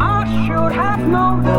I should have known